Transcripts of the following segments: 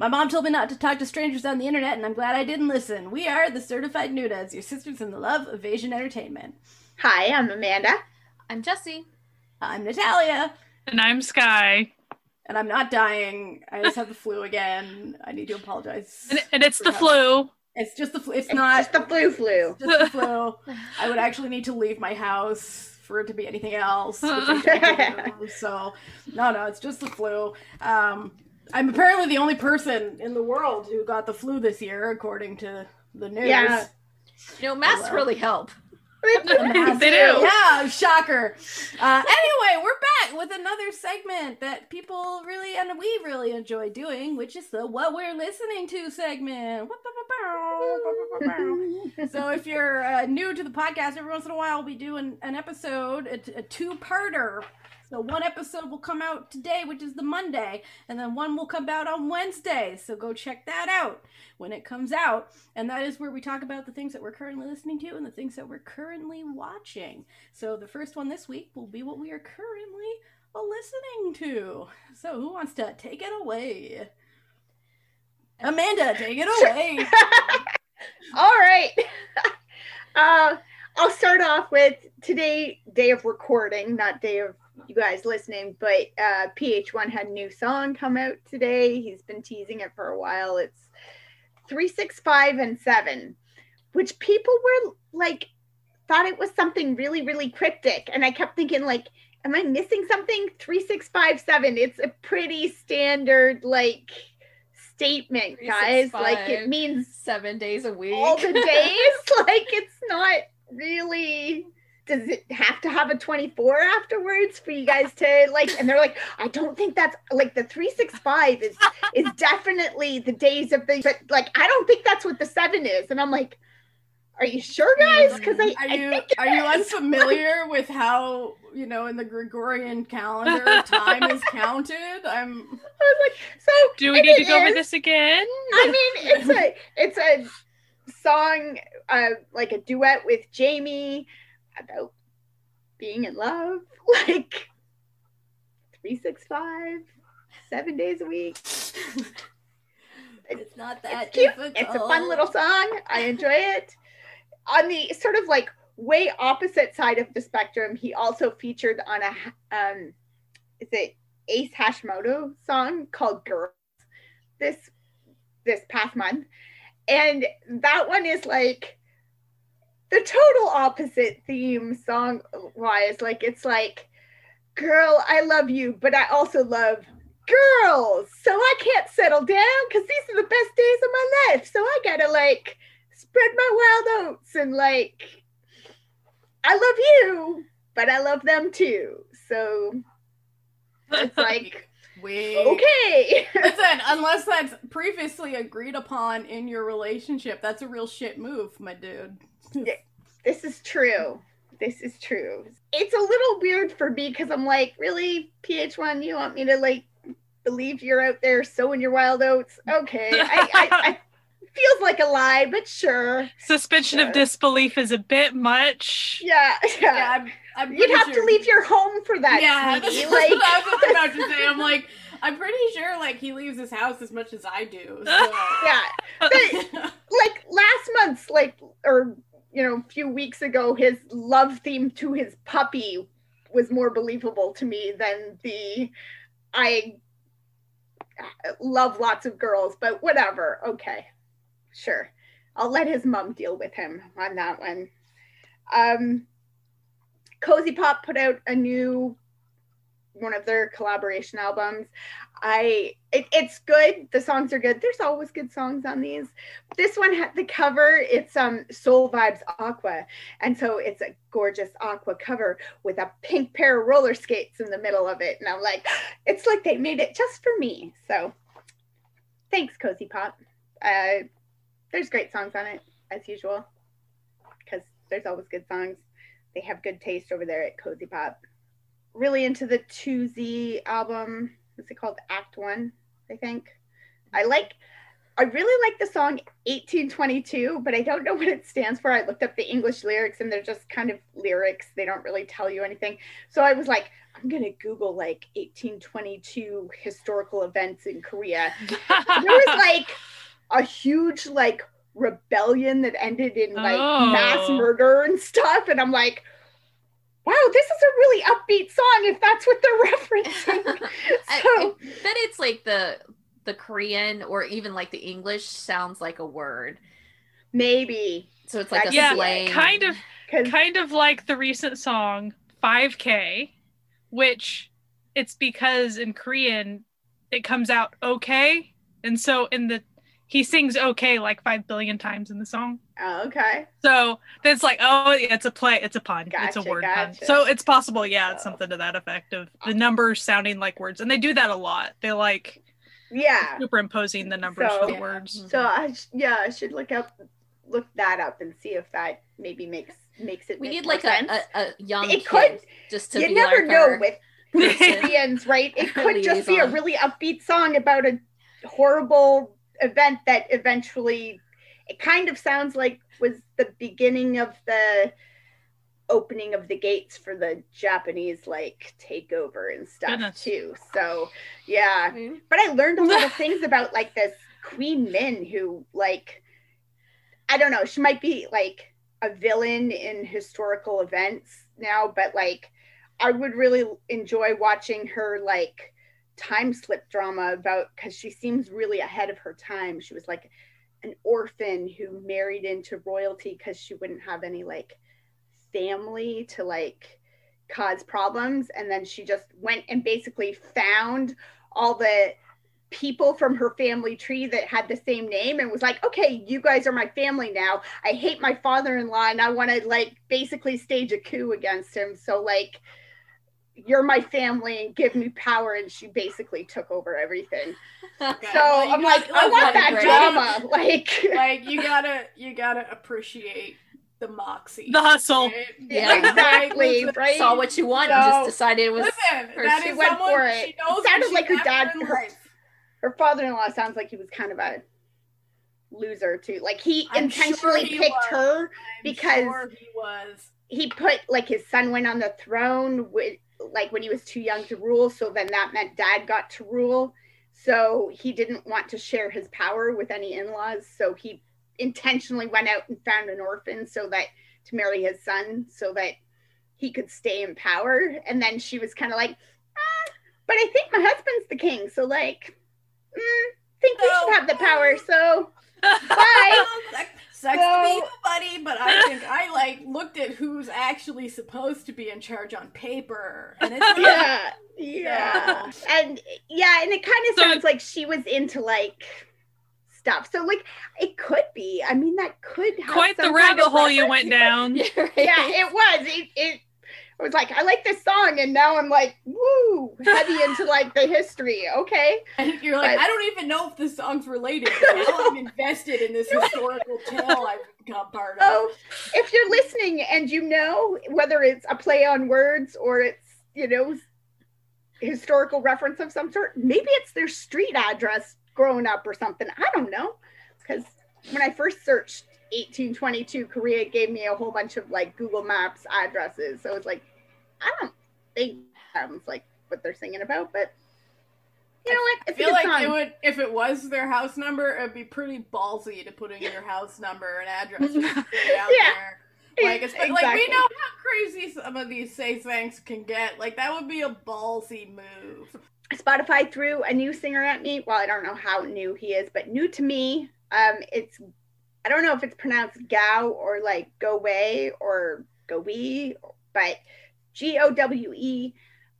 My mom told me not to talk to strangers on the internet, and I'm glad I didn't listen. We are the Certified Noonas, your sisters in the love of Asian entertainment. Hi, I'm Amanda. I'm Jesse. I'm Natalia. And I'm Sky. And I'm not dying. I just have the flu again. I need to apologize. And, and it's the flu. It's just the flu. It's, it's not just the flu flu. Just the flu. I would actually need to leave my house for it to be anything else. so no, no, it's just the flu. Um, I'm apparently the only person in the world who got the flu this year, according to the news. Yeah. You know, masks really help. they do. Yeah, shocker. Uh, anyway, we're back with another segment that people really and we really enjoy doing, which is the "What We're Listening to" segment. so, if you're uh, new to the podcast, every once in a while we do be doing an episode, a, a two-parter so one episode will come out today, which is the Monday, and then one will come out on Wednesday. So go check that out when it comes out. And that is where we talk about the things that we're currently listening to and the things that we're currently watching. So the first one this week will be what we are currently listening to. So who wants to take it away? Amanda, take it away. All right. Uh, I'll start off with today, day of recording, not day of you guys listening, but uh, PH1 had a new song come out today. He's been teasing it for a while. It's 365 and 7, which people were like, thought it was something really, really cryptic. And I kept thinking, like, am I missing something? 3657. It's a pretty standard, like, statement, guys. Like, it means seven days a week. All the days. like, it's not really does it have to have a 24 afterwards for you guys to like and they're like i don't think that's like the 365 is is definitely the days of the but like i don't think that's what the seven is. And i'm like are you sure guys? because i are you I are you unfamiliar with how you know in the gregorian calendar time is counted? I'm i was like so do we need to go is, over this again? I mean it's a it's a song uh like a duet with jamie about being in love like 365 seven days a week it's not that it's cute. Difficult. it's a fun little song i enjoy it on the sort of like way opposite side of the spectrum he also featured on a um is it ace hashimoto song called girls this this past month and that one is like the total opposite theme song wise. Like it's like, girl, I love you, but I also love girls. So I can't settle down because these are the best days of my life. So I gotta like spread my wild oats and like I love you, but I love them too. So it's like we okay. Listen, unless that's previously agreed upon in your relationship, that's a real shit move, my dude this is true. This is true. It's a little weird for me because I'm like, really, PH1, you want me to like believe you're out there sowing your wild oats? Okay. I, I, I feels like a lie, but sure. Suspension of disbelief is a bit much. Yeah, yeah. yeah I'm, I'm You'd have sure. to leave your home for that. Yeah, that's like, what I was about to say. I'm like, I'm pretty sure like he leaves his house as much as I do. So. yeah, but like last month's like or you know, a few weeks ago, his love theme to his puppy was more believable to me than the I love lots of girls, but whatever. Okay, sure. I'll let his mom deal with him on that one. Um, Cozy Pop put out a new one of their collaboration albums. I it, it's good. The songs are good. There's always good songs on these. This one had the cover. It's um Soul Vibes Aqua, and so it's a gorgeous aqua cover with a pink pair of roller skates in the middle of it. And I'm like, it's like they made it just for me. So thanks, Cozy Pop. Uh, there's great songs on it as usual, because there's always good songs. They have good taste over there at Cozy Pop really into the 2Z album. What's it called? Act One, I think. I like, I really like the song 1822, but I don't know what it stands for. I looked up the English lyrics and they're just kind of lyrics. They don't really tell you anything. So I was like, I'm gonna Google like 1822 historical events in Korea. There was like a huge like rebellion that ended in like mass Oh. murder and stuff, and I'm like, wow, this is a really upbeat song if that's what they're referencing. I, so I bet it's like the the Korean or even like the English sounds like a word. maybe So it's like a Yeah, slang. kind of kind of like the recent song 5k which it's because in korean it comes out okay and so in the he sings okay like 5 billion times in the song oh, okay. so it's like oh yeah it's a play it's a pun it's a Gotcha, word pun so it's possible yeah it's something to that effect of the numbers sounding like words and they do that a lot they like Yeah. superimposing the numbers So- for the Yeah. words mm-hmm. So I sh- yeah, I should look up look that up and see if that maybe makes makes it. we make need more like sense. a, a, a young It kid could- just to you be never like know our- with person. Koreans, right? It could just be a really upbeat song about a horrible event that eventually it kind of sounds like was the beginning of the opening of the gates for the Japanese like takeover and stuff Goodness. too. So yeah. Mhm. But I learned a lot of things about like this Queen Min who like I don't know, she might be like a villain in historical events now, but like I would really enjoy watching her like time slip drama about because she seems really ahead of her time. She was like an orphan who married into royalty because she wouldn't have any like family to like cause problems. And then she just went and basically found all the people from her family tree that had the same name and was like, okay, you guys are my family now. I hate my father in law and I want to like basically stage a coup against him. So, like, you're my family and give me power. And she basically took over everything. Okay, So well, I'm got- like, I want that great. drama. Like, like you gotta you gotta appreciate the moxie. the hustle right? Yeah. exactly, right? Saw what you want and just decided it was. Listen, her- that she is went for it. she knows It sounded like her dad- her- her father-in-law sounds like he was kind of a loser too. Like he I'm sure intentionally he picked was. her I'm because- sure he was. he put like his son went on the throne with like when he was too young to rule so then that meant dad got to rule. So he didn't want to share his power with any in-laws so he intentionally went out and found an orphan so that to marry his son so that he could stay in power. And then she was kind of like "Ah, but i think my husband's the king so like mm, think we should have the power so bye Sucks- Sucks to be you, buddy, but I think I like looked at who's actually supposed to be in charge on paper, and it's not. yeah. Yeah and yeah and it kind of So- sounds like she was into like stuff. So like it could be. I mean that could have quite the some kind rabbit of hole you went down. Yeah, right. yeah it was. It, it I was like, I like this song, and now I'm like, woo, heavy into like the history. Okay, And you're like, But- I don't even know if this song's related. Now I'm invested in this historical tale I've become part of. so if you're listening and you know whether it's a play on words or it's you know historical reference of some sort, maybe it's their street address growing up or something. I don't know, because when I first searched 1822 Korea, gave me a whole bunch of like Google Maps addresses. So it's like, I don't think sounds like what they're singing about, but you know what? I It's a feel like song. it would, if it was their house number, it'd be pretty ballsy to put in your house number and address just put it out Yeah. there. Like, it's, like we know how crazy some of these say things can get. Like that would be a ballsy move. Spotify threw a new singer at me. Well, I don't know how new he is, but new to me. Um, it's I don't know if it's pronounced Gao or like Go Way or Go Wee, but G O W E.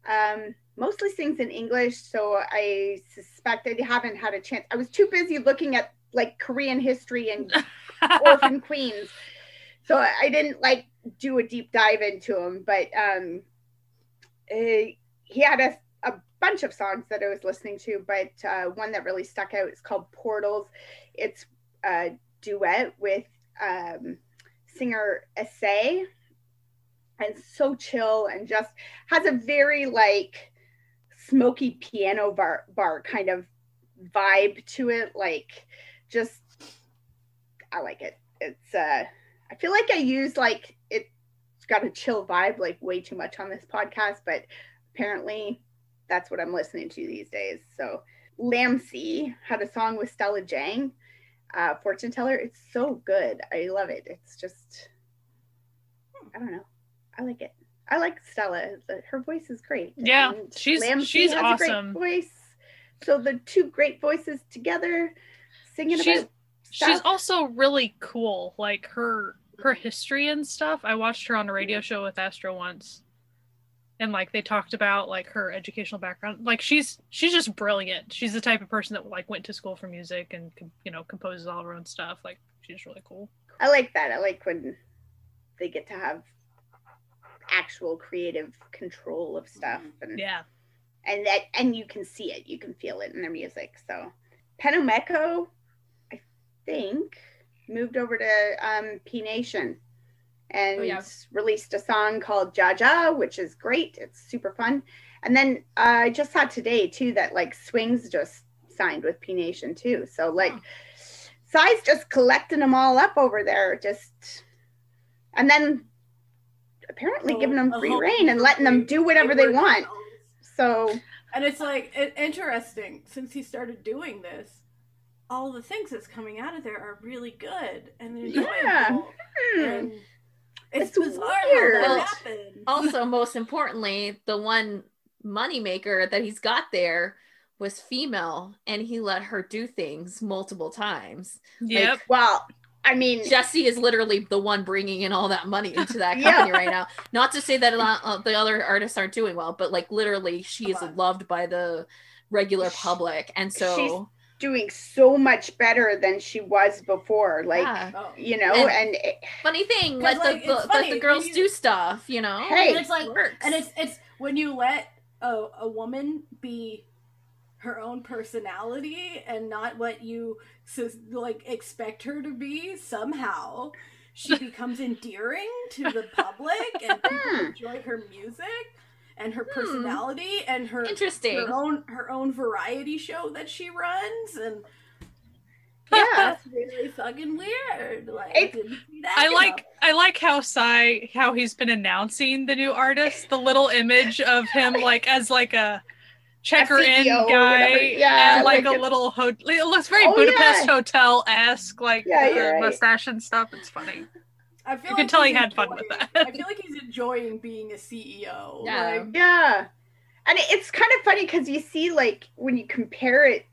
Um, mostly sings in English, so I suspect I haven't had a chance. I was too busy looking at like Korean history and orphan queens, so I didn't like do a deep dive into him. But um, uh, he had a a bunch of songs that I was listening to, but uh, one that really stuck out is called Portals. It's a duet with um, singer Essay, and so chill and just has a very like smoky piano bar, bar kind of vibe to it. Like, just I like it. It's uh, I feel like I use like it's got a chill vibe like way too much on this podcast, but apparently that's what I'm listening to these days. So Lamsey had a song with Stella Jang, uh, Fortune Teller. It's so good. I love it. It's just, I don't know. I like it. I like Stella. Her voice is great. Yeah, And she's- Lamsey she's has a great awesome. voice. So the two great voices together singing She's- about She's also really cool. Like her her history and stuff. I watched her on a radio show with Astro once. And like they talked about like her educational background. Like she's she's just brilliant. She's the type of person that like went to school for music and you know composes all her own stuff. Like she's really cool. I like that. I like when they get to have actual creative control of stuff and Yeah. and that and you can see it you can feel it in their music so Penomeco I think moved over to um, P Nation and Oh, yeah. released a song called Jaja which is great it's super fun and then uh, I just saw today too that like Swings just signed with P Nation too so like Oh. Psy's just collecting them all up over there just and then apparently Oh, giving them free whole reign and letting them do whatever they want work. so And it's like it, interesting since he started doing this. All the things that's coming out of there are really good and enjoyable. Yeah. hmm, And it's, It's bizarre weird. how Well, that happened. also, most importantly, the one moneymaker that he's got there was female, and he let her do things multiple times. Yep. well I mean Jessi is literally the one bringing in all that money into that Yeah. company right now. Not to say that a lot of the other artists aren't doing well, but like literally, she is loved by the regular public, and so She's- doing so much better than she was before like yeah. Oh. you know And- and it, funny thing let like, the, it's the let the girls you- do stuff, you know. Hey. And it's like works. and it's it's when you let a, a woman be her own personality and not what you like expect her to be somehow she becomes endearing to the public and people Hmm. enjoy her music and her Hmm. personality and her interesting. her own her own variety show that she runs and yeah that's really fucking weird like It- didn't see that I like. I like how Psy how he's been announcing the new artist. The little image of him like as like a checker in CEO or guy whatever. Yeah, and like, like a a- little hotel. it looks very Oh, Budapest yeah. hotel esque like Yeah, the right. mustache and stuff. It's funny. I feel You can like tell he's he had fun with enjoying- that. I feel like he's enjoying being a CEO. Yeah. Like, yeah and it's kind of funny because you see like when you compare it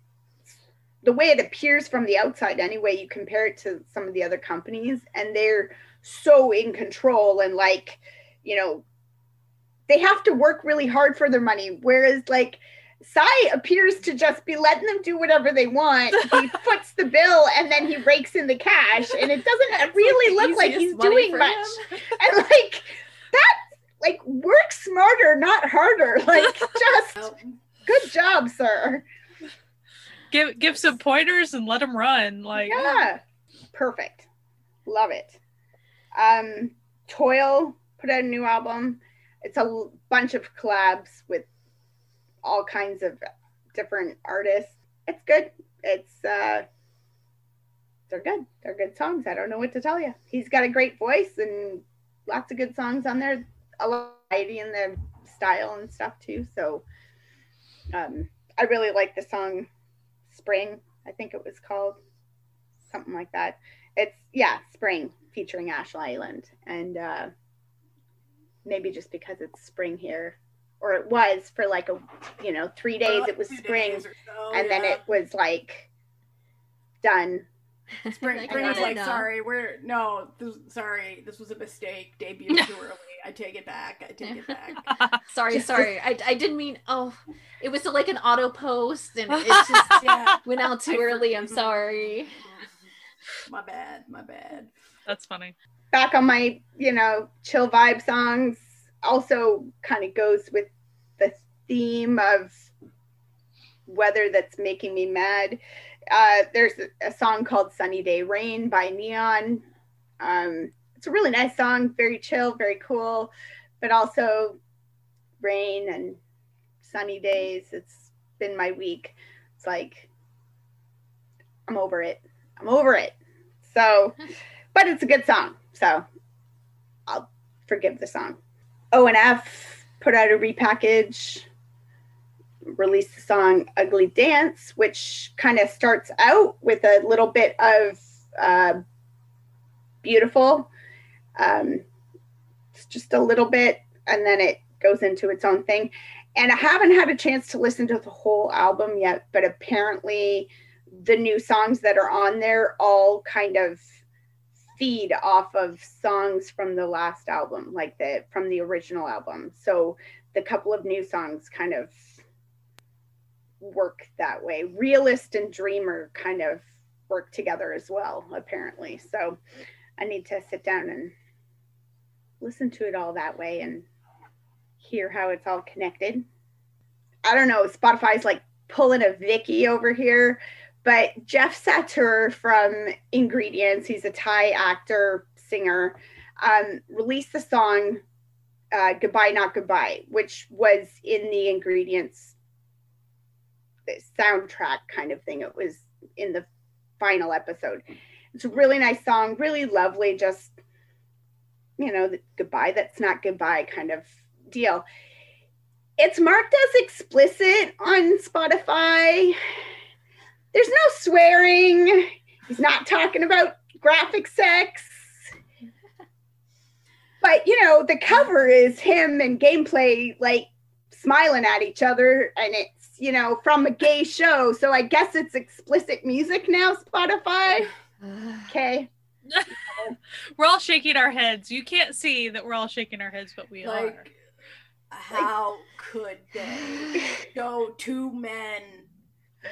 the way it appears from the outside anyway you compare it to some of the other companies and they're so in control and like you know they have to work really hard for their money whereas like Psy appears to just be letting them do whatever they want. He foots the bill and then he rakes in the cash, and it doesn't really look like he's doing much. him. And like that, like work smarter, not harder. Like just oh, good job, sir. Give give some pointers and let him run. Like Yeah, perfect. Love it. Um, Toil put out a new album. It's a l- bunch of collabs with all kinds of different artists. It's good. It's uh, they're good. They're good songs. I don't know what to tell you. He's got a great voice and lots of good songs on there. A variety in the style and stuff too. So, um, I really like the song "Spring." I think it was called something like that. It's yeah, spring featuring Ash Island, and uh, maybe just because it's spring here, or it was for like a you know three days. like it was spring, so, and then it was like done. Spring, Like, Spring was like, know. sorry, we're no, this, sorry, this was a mistake. debut too early. I take it back. I take it back. sorry, sorry. I, I didn't mean. Oh, it was like an auto post, and it just Yeah, went out too I early. I'm sorry. My bad. My bad. that's funny. Back on my you know chill vibe songs. Also, kind of goes with the theme of weather that's making me mad. Uh, there's a, song called Sunny Day Rain by Neon. Um, it's a really nice song, very chill, very cool, but also rain and sunny days. It's been my week. It's like, I'm over it. I'm over it. So, but it's a good song. So I'll forgive the song. ONF put out a repackage, released the song Ugly Dance, which kind of starts out with a little bit of uh, beautiful. Um, it's just a little bit, and then it goes into its own thing. And I haven't had a chance to listen to the whole album yet, but apparently the new songs that are on there all kind of feed off of songs from the last album, like the from the original album. So the couple of new songs kind of work that way. Realist and Dreamer kind of work together as well, apparently. So I need to sit down and listen to it all that way and hear how it's all connected. I don't know, Spotify's like pulling a Vicky over here, but Jeff Satur from Ingredients, he's a Thai actor, singer, um, released the song uh, Goodbye Not Goodbye, which was in the Ingredients soundtrack kind of thing. It was in the final episode. It's a really nice song, really lovely, just, you know, the goodbye that's not goodbye kind of deal. It's marked as explicit on Spotify. There's no swearing. He's not talking about graphic sex. But, you know, the cover is him and gameplay like smiling at each other and it's, you know, from a gay show. So I guess it's explicit music now, Spotify. Okay. we're all shaking our heads. You can't see that we're all shaking our heads, but we like, are. how could they go two men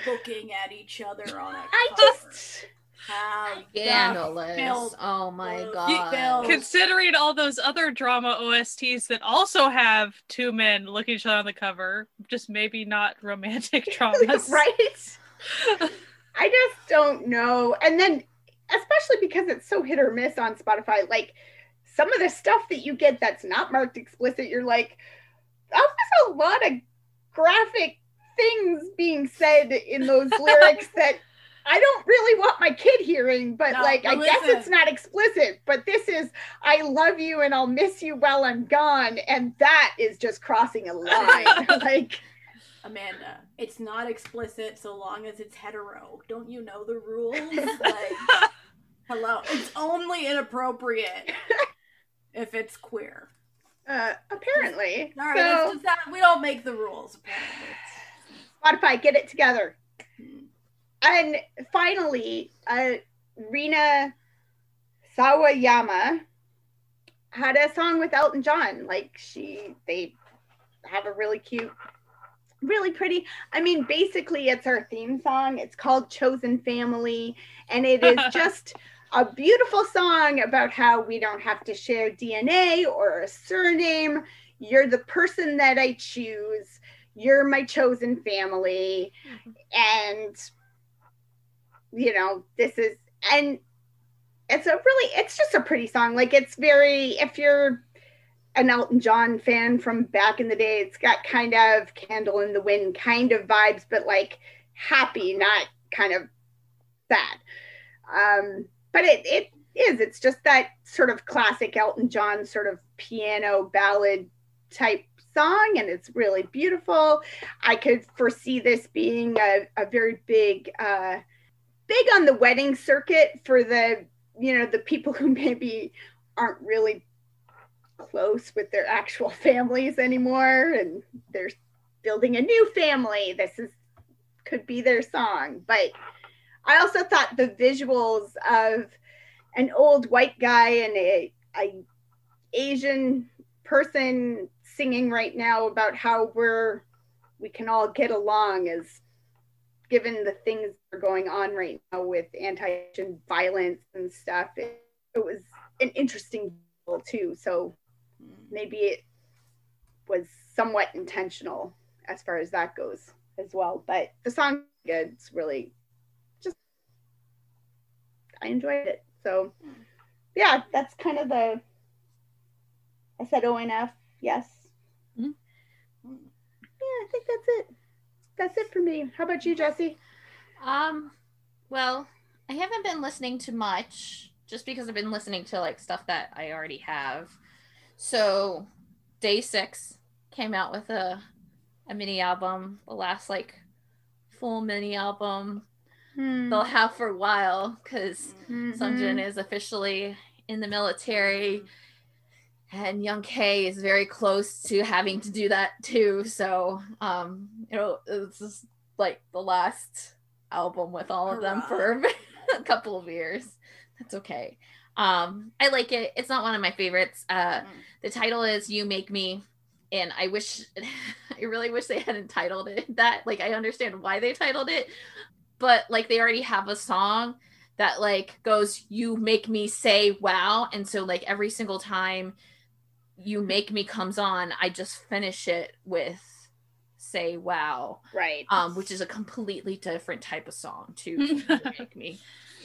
looking at each other on a I cover? just how Scandalous. Oh my god. Considering all those other drama OSTs that also have two men looking at each other on the cover, just maybe not romantic dramas. right? I just don't know. And then, especially because it's so hit or miss on Spotify, like some of the stuff that you get that's not marked explicit, you're like, oh, there's a lot of graphic things being said in those lyrics that I don't really want my kid hearing, but No, like, I guess it's not explicit. But this is, I love you and I'll miss you while I'm gone. And that is just crossing a line. like, Amanda, it's not explicit so long as it's hetero. Don't you know the rules? Like, hello, it's only inappropriate if it's queer. uh, apparently. All right, so, that we don't make the rules. Apparently, Spotify, get it together. And finally, uh, Rina Sawayama had a song with Elton John. Like she, they have a really cute, really pretty. I mean, basically, it's our theme song. It's called "Chosen Family," and it is just a beautiful song about how we don't have to share DNA or a surname. You're the person that I choose. You're my chosen family. And you know this is and it's a really it's just a pretty song. Like it's very if you're an elton john fan from back in the day it's got kind of candle in the wind kind of vibes but like happy not kind of sad. Um but it it is. It's just that sort of classic elton john sort of piano ballad type song and it's really beautiful. I could foresee this being a, a very big uh big on the wedding circuit for the you know the people who maybe aren't really close with their actual families anymore and they're building a new family. This is could be their song. But i also thought the visuals of an old white guy and a, a asian person singing right now about how we're we can all get along as given the things that are going on right now with anti-Asian violence and stuff, it, it was an interesting visual too. So maybe it was somewhat intentional as far as that goes as well. But the song is good. It's really just I enjoyed it. So hmm. yeah, that's kind of the I said ONF, yes. Yeah, I think that's it. That's it for me. How about you, Jesse? Um, well, I haven't been listening to much just because I've been listening to like stuff that I already have. So, day six, came out with a a mini album, the last like full mini album Hmm. they'll have for a while because Mhm. Sungjin is officially in the military, and Young K is very close to having to do that too. So, um, you know, it's just like the last album with all of them for a couple of years. That's okay. Um, I like it. It's not one of my favorites. Uh, Mm. the title is "You Make Me." And I wish, I really wish they hadn't titled it that. Like, I understand why they titled it, but like they already have a song that like goes you make me say wow and so like every single time you make me comes on i just finish it with say wow. Right. um which is a completely different type of song to make me?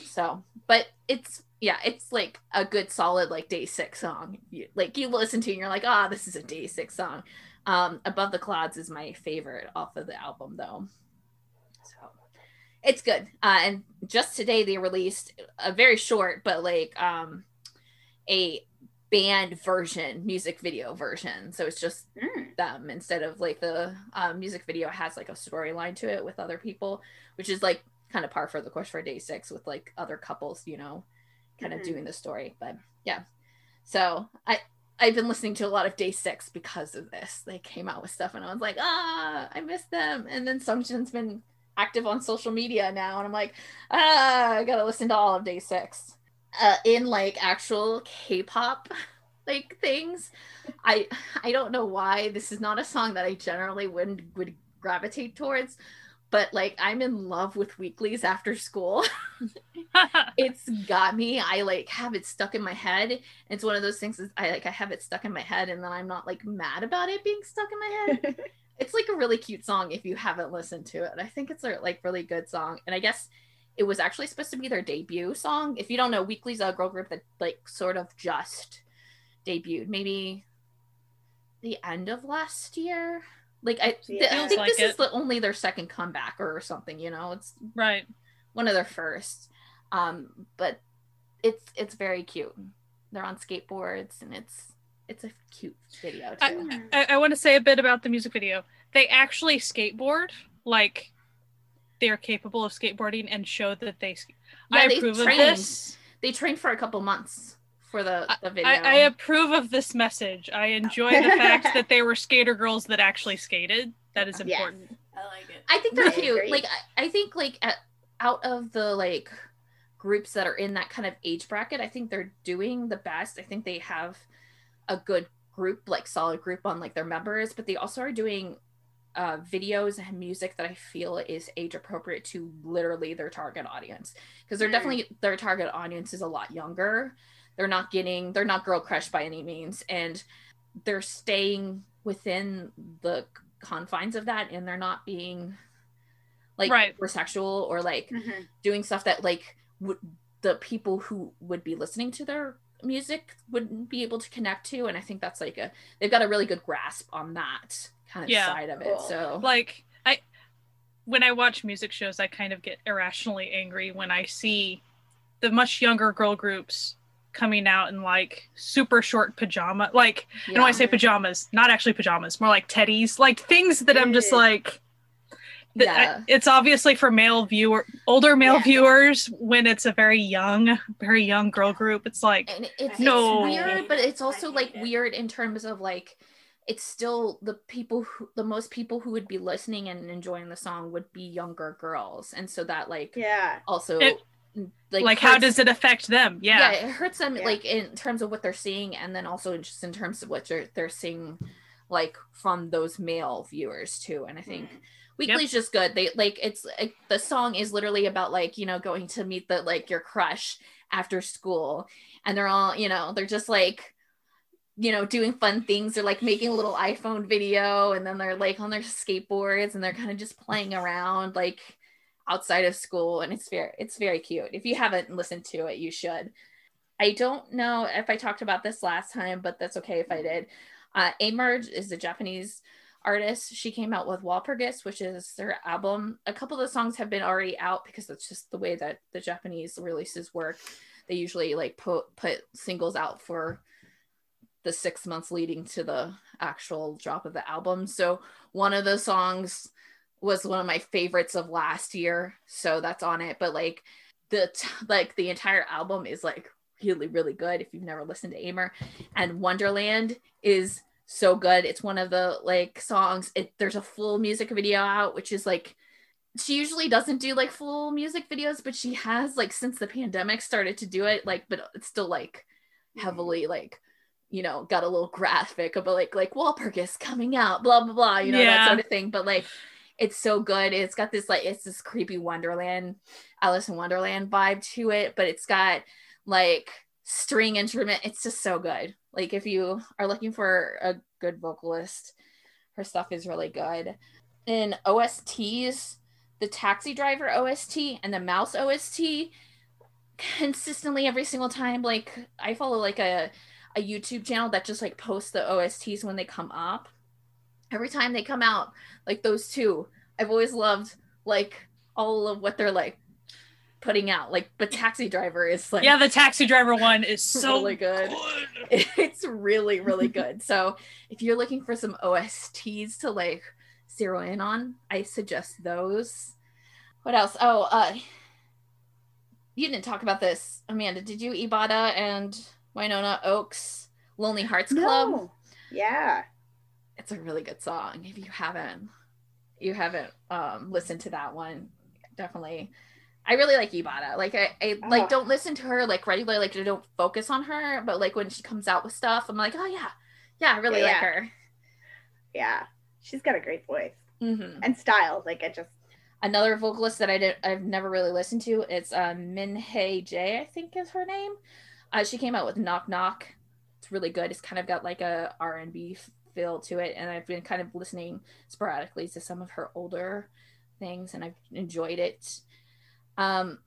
So but it's yeah it's like a good solid like day six song. You, like you listen to and you're like ah this is a day six song. Um above the clouds is my favorite off of the album though. So it's good. Uh and just today they released a very short but like um a band version music video version. So it's just Mm. them instead of like the um, music video has like a storyline to it with other people which is like kind of par for the course for day six with like other couples you know kind of Mhm. doing the story. But yeah. So i i've been listening to a lot of day six because of this. They came out with stuff and i was like ah i miss them. And then Sungjin's been active on social media now and i'm like ah i gotta listen to all of day six uh, in like actual k-pop like things. I i don't know why. This is not a song that i generally wouldn't would gravitate towards but like i'm in love with Weeekly's after school. It's got me. I like have it stuck in my head. It's one of those things that i like i have it stuck in my head and then i'm not like mad about it being stuck in my head. It's like a really cute song if you haven't listened to it. I think it's a like really good song. And i guess it was actually supposed to be their debut song. If you don't know Weeekly's a girl group that like sort of just debuted maybe the end of last year. Like i, th- I think like this is the only their second comeback or something you know? It's right. one of their first. Um but it's it's very cute. They're on skateboards and it's it's a cute video too. I, I want to say a bit about the music video. They actually skateboard like they're capable of skateboarding and show that they. Yeah, I they approve trained. of this. they trained for a couple months for the the video I, I approve of this message. I enjoy the fact that they were skater girls that actually skated. That is Yes. important. I like it. I think they're I cute. agree. Like I, I think like at, out of the like groups that are in that kind of age bracket, I think they're doing the best. I think they have a good group, like solid group on like their members, but they also are doing uh, videos and music that I feel is age appropriate to literally their target audience because they're Mm. definitely their target audience is a lot younger. They're not getting they're not girl crush by any means, and they're staying within the confines of that, and they're not being like Right. or sexual or like Mhm. doing stuff that like would the people who would be listening to their music wouldn't be able to connect to and i think that's like a they've got a really good grasp on that kind of Yeah. side of it Cool. so Like I, when I watch music shows, I kind of get irrationally angry when I see the much younger girl groups coming out in like super short pajama like and when I say pajamas, not actually pajamas, more like teddies, like things that I'm just Mm. like. that I- Yeah. it's obviously for male viewer, older male Yeah. viewers when it's a very young, very young girl group. It's like, and it's, No. it's weird but it's also like it. weird in terms of like it's still the people who the most people who would be listening and enjoying the song would be younger girls and so that like Yeah. also It- mm, like, like, how does it affect them? yeah. Yeah, it hurts them Yeah. like in terms of what they're seeing and then also just in terms of what they're, they're seeing like from those male viewers too and i think mm-hmm. Weeekly's just good they like it's like, the song is literally about like you know going to meet the like your crush after school and they're all you know they're just like you know doing fun things. They're like making a little iphone video and then they're like on their skateboards and they're kind of just playing around like outside of school and it's very it's very cute. If you haven't listened to it you should. I don't know if i talked about this last time but that's okay if i did. Uh Aimer is a japanese artist. She came out with walpurgis which is their album. A couple of the songs have been already out because that's just the way that the japanese releases work. They usually like put put singles out for the six months leading to the actual drop of the album. So one of the songs was one of my favorites of last year. So that's on it. But like the t- like the entire album is like really really good if you've never listened to Aimer. And Wonderland is so good. It's one of the like songs. It there's a full music video out, which is like she usually doesn't do like full music videos, but she has like since the pandemic started to do it. Like, but it's still like mm-hmm. heavily like you know got a little graphic about like like Walpurgis coming out, blah blah blah, you know Yeah. that sort of thing. But like it's so good. It's got this like it's this creepy Wonderland, Alice in Wonderland vibe to it, but it's got like string instrument. It's just so good. Like if you are looking for a good vocalist, her stuff is really good. In OSTs, the Taxi Driver OST and the Mouse OST consistently every single time like I follow like a a YouTube channel that just like posts the OSTs when they come up. Every time they come out, like those two, I've always loved like all of what they're like putting out. Like but Taxi Driver is like yeah, the taxi driver one is so Really good. good. it's really really good so if you're looking for some osts to like zero in on i suggest those what else oh uh you didn't talk about this amanda did you ibada and winona oaks lonely hearts club No. Yeah. it's a really good song if you haven't you haven't um listened to that one definitely i really like ibada like i, I like don't listen to her like regularly like i don't focus on her but like when she comes out with stuff i'm like oh yeah yeah i really Yeah, like yeah. her Yeah. She's got a great voice hmm and style. Like I just another vocalist that i did i've never really listened to it's uh min Hey j i think is her name uh she came out with knock knock. It's really good. It's kind of got like a r&b feel to it and i've been kind of listening sporadically to some of her older things and i've enjoyed it. Um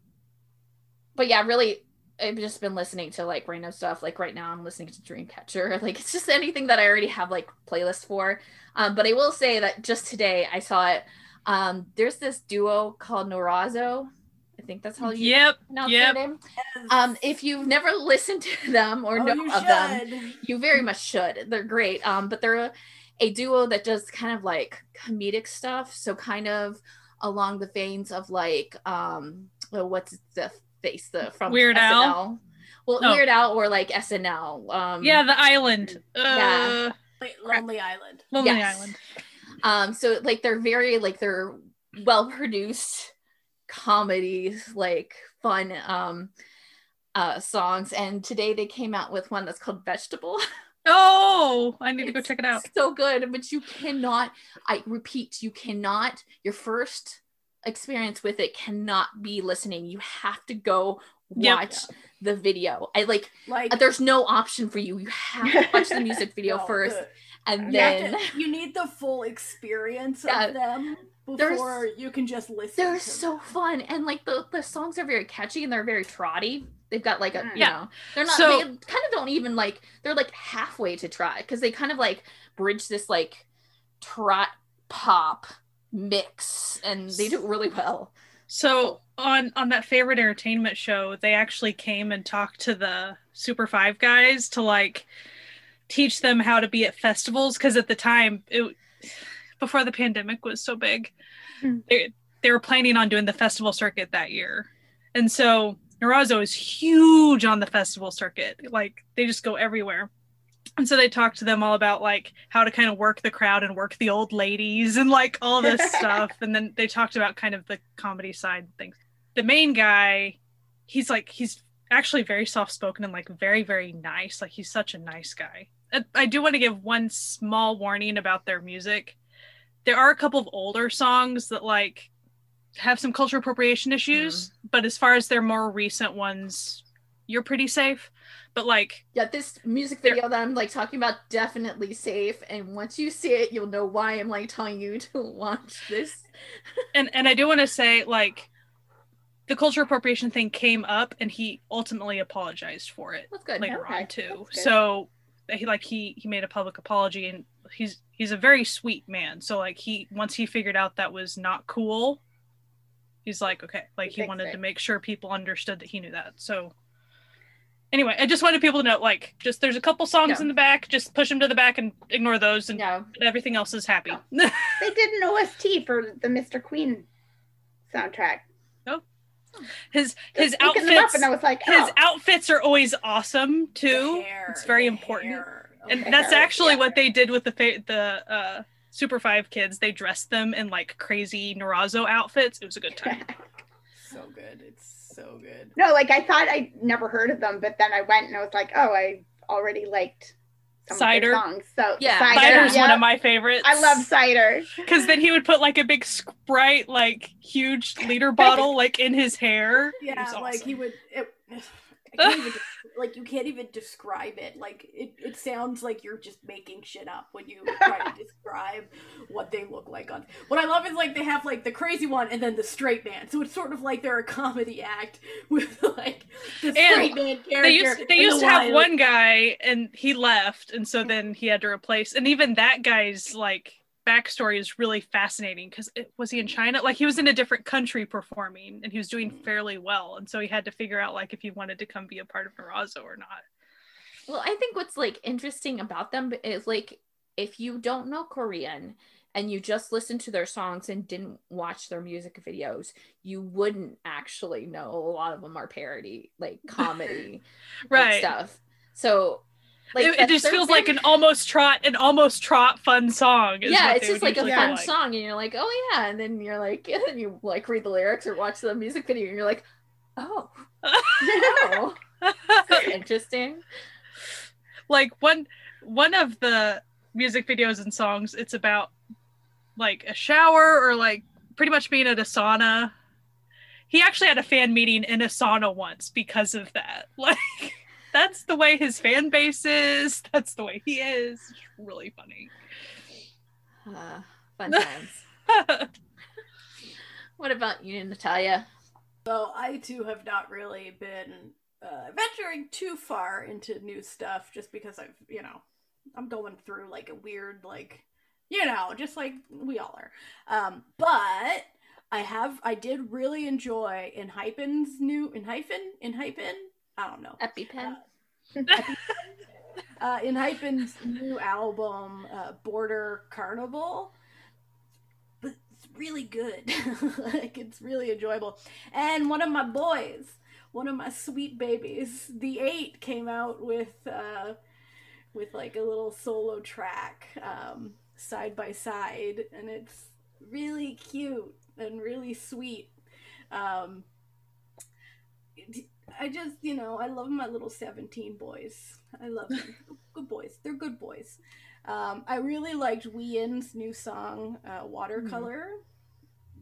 but yeah really i've just been listening to like random stuff. Like right now i'm listening to dreamcatcher. Like it's just anything that i already have like playlists for. Um but i will say that just today i saw it. Um there's this duo called norazo i think that's how you Yep. pronounce yep. their name um if you've never listened to them or Oh, know you of them you very much should. They're great. Um, but they're a, a duo that does kind of like comedic stuff. So kind of along the veins of like um, oh, what's the face the from Weird Al? SNL. Well, Oh. Weird Al or like SNL. Um, Yeah, the island. Uh, Yeah. Wait, Lonely Island. Lonely Yes. Island. Um, so like they're very like they're well produced comedies, like fun um uh songs. And today they came out with one that's called Vegetable. Oh, I need to go check it out. So good, but you cannot. I repeat, you cannot. Your first experience with it cannot be listening. You have to go Yep. watch the video. I like. Like There's no option for you. You have to watch the music video no, first, the- and you, then to- you need the full experience Yeah. of them There's- before you can just listen. they're to so them. fun. And like the the songs are very catchy and they're very trotty. They've got like a you Mm. Yeah. know they're not So- they kind of don't even like they're like halfway to try because they kind of like bridge this like trot pop mix and they do it really well. So on on that favorite entertainment show, they actually came and talked to the Super Five guys to like teach them how to be at festivals because at the time it before the pandemic was so big, Mm. they they were planning on doing the festival circuit that year, and so Norazo is huge on the festival circuit. Like they just go everywhere. And so they talked to them all about like how to kind of work the crowd and work the old ladies and like all this stuff. And then they talked about kind of the comedy side things. The main guy, he's like he's actually very soft spoken and like very very nice. Like he's such a nice guy. I- I do want to give one small warning about their music. There are a couple of older songs that like have some cultural appropriation issues, mm-hmm. but as far as their more recent ones, you're pretty safe. But like Yeah, this music video that I'm like talking about definitely safe. And once you see it, you'll know why I'm like telling you to watch this. and and I do want to say like the cultural appropriation thing came up and he ultimately apologized for it That's good. later Okay, on too. that's So he like he he made a public apology and he's he's a very sweet man. So like he once he figured out that was not cool, he's like okay, like He he wanted it. to make sure people understood that he knew that. So anyway, I just wanted people to know, like, just there's a couple songs Yeah. in the back. Just push them to the back and ignore those, and Yeah. everything else is happy. They did an OST for the Mr. Queen soundtrack. His Just his looking them up outfits, and I was like, his oh. outfits are always awesome too. hair, It's very important. hair. and Okay. that's actually Yeah. what they did with the fa- the uh super five kids they dressed them in like crazy Norazo outfits it was a good time so good. It's so good. no, like I thought I never heard of them, but then I went and I was like, oh, I already liked some Cider. songs. So Yeah. cider. cider's one of my favorites I love cider. because then he would put like a big sprite like huge liter bottle like in his hair Yeah, was like he would. It, I can't even, like you can't even describe it. Like it, it sounds like you're just making shit up when you try to describe what they look like on. What I love is like they have like the crazy one and then the straight man. So it's sort of like they're a comedy act with like the And straight man character. they used they used the to have wild- one guy and he left and so then he had to replace and even that guy's like backstory is really fascinating because it was he in china? Like he was in a different country performing and he was doing fairly well. And so he had to figure out like if he wanted to come be a part of Norazo or not. Well, I think what's like interesting about them is like if you don't know Korean and you just listen to their songs and didn't watch their music videos, you wouldn't actually know a lot of them are parody, like comedy right. stuff. So like it, it just feels like an almost trot an almost trot fun song is yeah, it's just like a fun like. song, and you're like, oh yeah, and then you're like, and then you like read the lyrics or watch the music video, and you're like, oh, oh, interesting. like one one of the music videos and songs it's about like a shower or like pretty much being at a sauna he actually had a fan meeting in a sauna once because of that like that's the way his fan base is that's the way he is it's really funny Uh, fun times. What about you, Natalia? So I too have not really been uh, venturing too far into new stuff, just because I've you know I'm going through like a weird like you know just like we all are. Um, but I have I did really enjoy in hyphens new in Hyphen in Hypen I don't know EpiPen. uh, ENHYPEN's new album, uh, Border Carnival. But it's really good. like it's really enjoyable. And one of my boys, one of my sweet babies, The8 came out with uh, with like a little solo track, um, side by side, and it's really cute and really sweet. Um, I just, you know, I love my little 17 boys. I love them. good boys. They're good boys. Um, I really liked Wheein's new song, uh, Watercolor.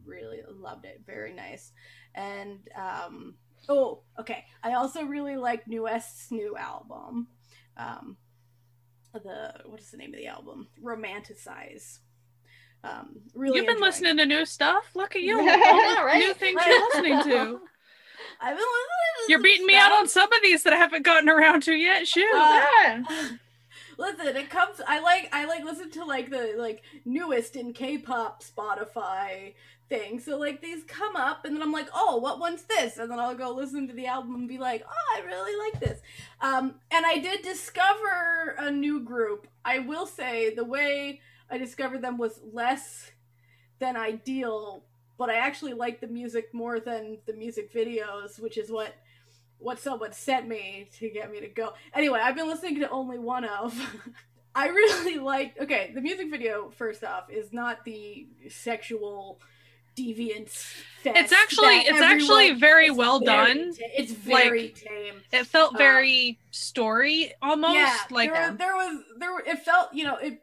Really loved it. Very nice. And, um, oh, okay. I also really liked NU'EST's new album. Um, the, what is the name of the album? Romanticize. Um, really you've been enjoying it. listening to new stuff look at you Yeah, all the right? new things you're listening to I've been listening you're beating me out on some of these that i haven't gotten around to yet shoot Uh, Yeah. Listen, it comes. I like. I like listen to like the like newest in K-pop Spotify thing. So like these come up, and then I'm like, oh, what one's this? And then I'll go listen to the album and be like, oh, I really like this. Um, and I did discover a new group. I will say the way I discovered them was less than ideal, but I actually like the music more than the music videos, which is what what someone sent me to get me to go. Anyway, I've been listening to OnlyOneOf. I really like. Okay, the music video first off is not the sexual deviance. Fest It's actually- it's actually very well very done. ta- it's very Like, tame. it felt Uh, very story almost yeah, like there, there was there. It felt you know it.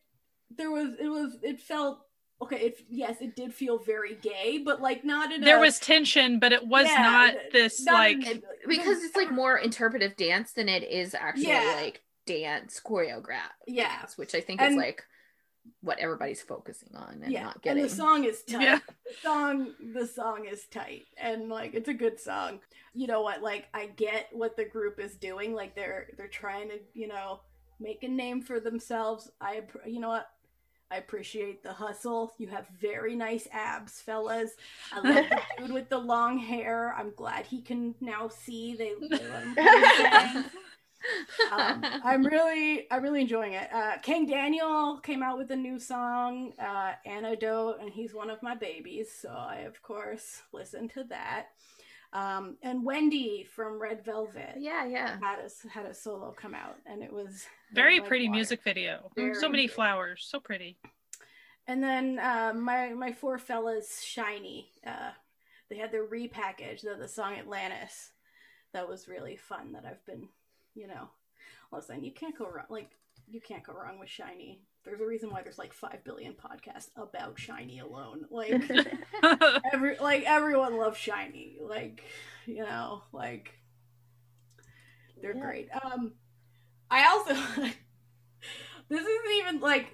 There was it was it felt okay. It yes, it did feel very gay, but like not in there a, was tension but it was Yeah, not this not like in- because it's like uh, more interpretive dance than it is actually Yeah. like dance choreograph Yeah. dance, which I think And- is like what everybody's focusing on and yeah, not and getting. the song is tight. Yeah. The song, the song is tight, and like it's a good song. You know what? Like I get what the group is doing. Like they're they're trying to you know make a name for themselves. I you know what? I appreciate the hustle. You have very nice abs, fellas. I love the dude with the long hair. I'm glad he can now see. They, they let him put his bangs. um, I'm really, I'm really enjoying it. Uh, Kang Daniel came out with a new song, uh, Antidote, and he's one of my babies, so I of course listened to that. Um, and Wendy from Red Velvet yeah, yeah. had a had a solo come out, and it was Very like pretty water. music video. Very so many pretty. flowers. So pretty. And then uh, my my four fellas, SHINee, uh, they had their repackage of the song Atlantis. That was really fun. That I've been, you know, listen, you can't go wrong. Like you can't go wrong with SHINee. There's a reason why there's like five billion podcasts about SHINee alone. Like every like everyone loves SHINee. Like you know, like they're Yeah. great. Um, I also this isn't even like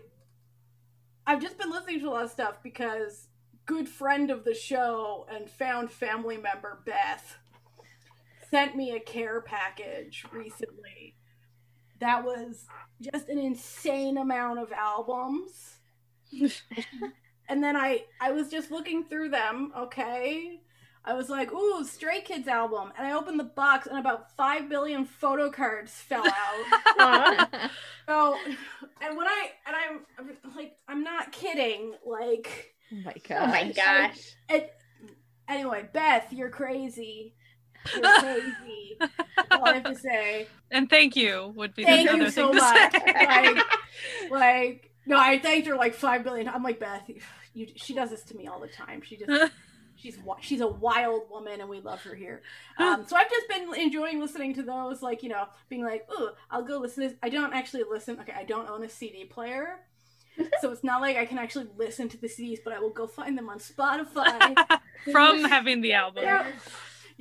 I've just been listening to a lot of stuff because good friend of the show and found family member Beth sent me a care package recently that was just an insane amount of albums and then i i was just looking through them okay i was like ooh stray kids album and i opened the box and about 5 billion photo cards fell out Aw. so and when i and i'm I'm like i'm not kidding like oh my oh my gosh. gosh. it, anyway beth you're crazy you're crazy. All i have to say. And thank you would be Thank the you other so thing to much. Like- like no i thanked her like five billion i'm like beth you she does this to me all the time. She just she's she's a wild woman and we love her here. Um so i've just been enjoying listening to those like you know being like oh i'll go listen to this. I don't actually listen okay i don't own a cd player so it's not like i can actually listen to the cds but i will go find them on spotify. From having the album. Yeah.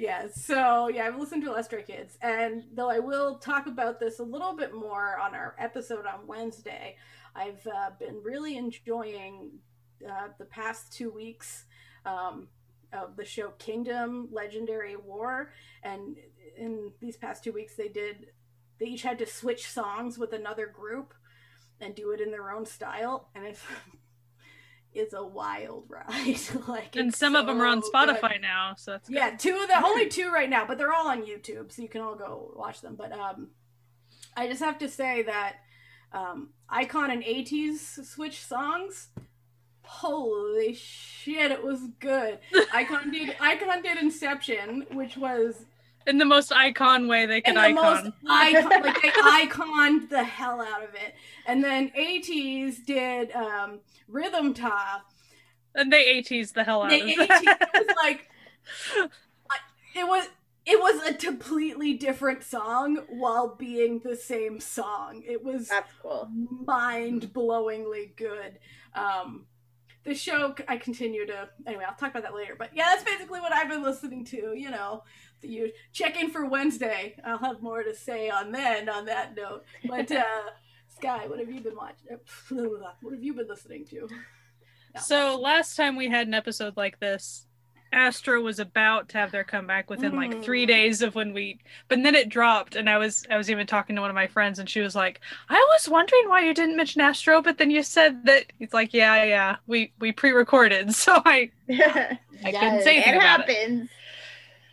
Yeah, so yeah, I've listened to Stray Kids, and though I will talk about this a little bit more on our episode on Wednesday, I've uh, been really enjoying uh, the past two weeks um, of the show Kingdom Legendary War, and in these past two weeks, they did they each had to switch songs with another group and do it in their own style, and it's it's a wild ride. like, And some of them are on Spotify good. now, so that's good. Yeah, two of the only two right now, but they're all on YouTube, so you can all go watch them. But um, I just have to say that um, iKON and ATEEZ switch songs. Holy shit, it was good. iKON did iKON did Inception, which was In the most icon way they in could the icon. most icon, like they iconed the hell out of it. And then ATEEZ did um, Rhythm Ta, And they ATs the hell out they of ATEEZ that. was like it was it was a completely different song while being the same song. It was That's cool. mind-blowingly good. Um the show I continue to anyway, I'll talk about that later. But yeah, that's basically what I've been listening to, you know. The, you check in for Wednesday. I'll have more to say on then on that note. But uh Sky, what have you been watching? What have you been listening to? So last time we had an episode like this, Astro was about to have their comeback within like three Mm. days of when we but then it dropped and I was I was even talking to one of my friends and she was like, I was wondering why you didn't mention Astro, but then you said that It's like, Yeah, yeah, we we pre recorded, so I it I couldn't say anything about it. happens.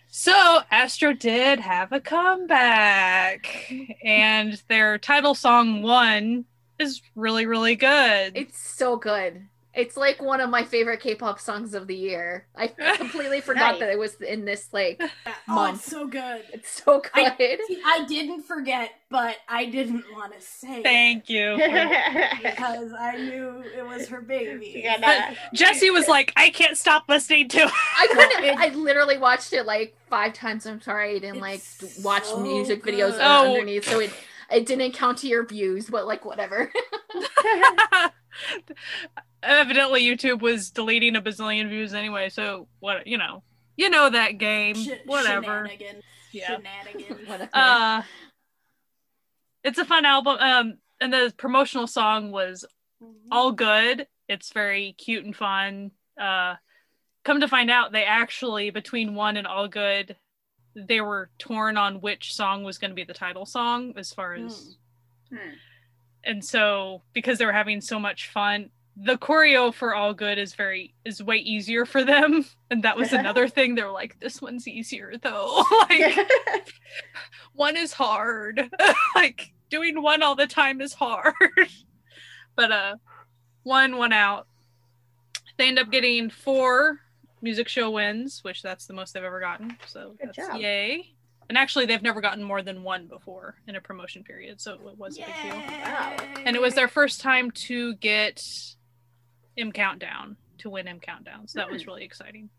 So Astro did have a comeback, and their title song "One" is really, really good. It's so good. It's like one of my favorite K-pop songs of the year. I completely forgot Nice. that it was in this like Oh, Month. it's so good. it's so good. I- See, I didn't forget, but I didn't want to say it Thank you. because I knew it was her baby. You Jesse was like, "I can't stop listening to." it." I couldn't. I literally watched it like five times. I'm sorry, I didn't like It's watch so music videos good. Oh. underneath, so oh. it it didn't count to your views. But like whatever. Evidently, YouTube was deleting a bazillion views anyway. So what? You know, you know that game. Sh- Whatever. Shenanigans. Yeah. Shenanigans. whatever. Uh, it's a fun album. Um, and the promotional song was all good. It's very cute and fun. Uh, come to find out, they actually between one and all good, they were torn on which song was going to be the title song as far as, Hmm. and so because they were having so much fun. The choreo for all good is very is way easier for them, and that was another thing. They were like, "This one's easier though." like, one is hard. like doing one all the time is hard. but uh one one out. They end up getting four music show wins, which that's the most they've ever gotten. So Good that's job. yay. And actually they've never gotten more than one before in a promotion period, so it was a big deal. Wow. And it was their first time to get M Countdown, to win M Countdown. So that was Hmm. really exciting.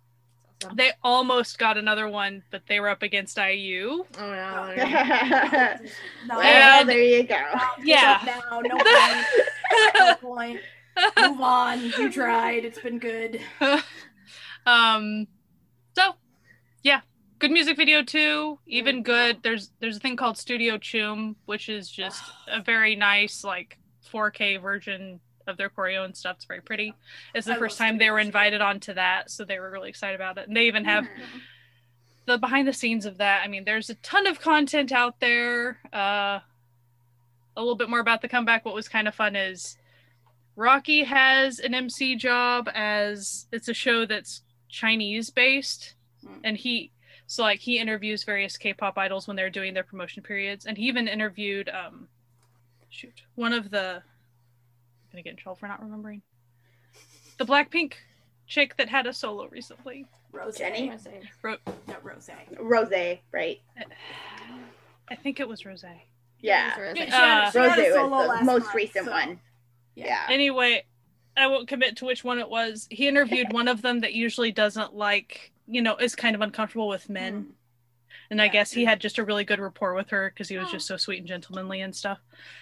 Awesome. They almost got another one, but they were up against IU. Oh no. No, well, And- there you go. Yeah. Now, no point. No point. Move on. You tried. It's been good. um so yeah good music video too even good. there's there's a thing called Studio Choom which is just a very nice like 4k version of their choreo and stuff. It's very pretty. It's the I first time they were invited onto that so they were really excited about it. And they even have the behind the scenes of that. I mean there's a ton of content out there. Uh a little bit more about the comeback. What was kind of fun is rocky has an mc job as it's a show that's chinese based Hmm. and he so like he interviews various k-pop idols when they're doing their promotion periods and he even interviewed um shoot one of the i'm gonna get in trouble for not remembering the blackpink chick that had a solo recently Rose. Jennie? Ro- No, Rose. Rose, right? i think it was rose Yeah. She, she Uh, Rose had a was solo the most month, recent so- one. Yeah. Yeah. anyway i won't commit to which one it was. He interviewed one of them that usually doesn't like you know is kind of uncomfortable with men hmm. And i guess he had just a really good rapport with her because he was just oh. so sweet and gentlemanly and stuff.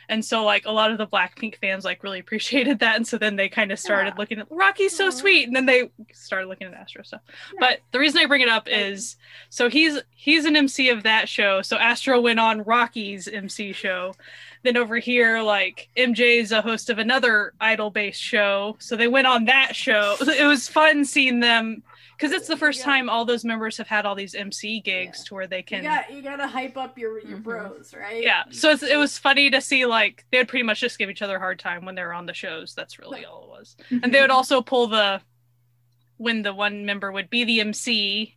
And so like a lot of the blackpink fans like really appreciated that. And so then they kind of started Yeah. looking at rocky's so Aw. sweet. And then they started looking at astro stuff. But the reason i bring it up is so he's he's an mc of that show. So astro went on rocky's mc show. Then over here like mj's a host of another idol based show. So they went on that show. It was fun seeing them because it's the first Yeah. time all those members have had all these mc gigs to where they You can got you gotta hype up your your Mhm. bros, right? yeah so it's, it was funny to see like they would pretty much just give each other a hard time when they were on the shows that's really all it was and they would also pull the when the one member would be the MC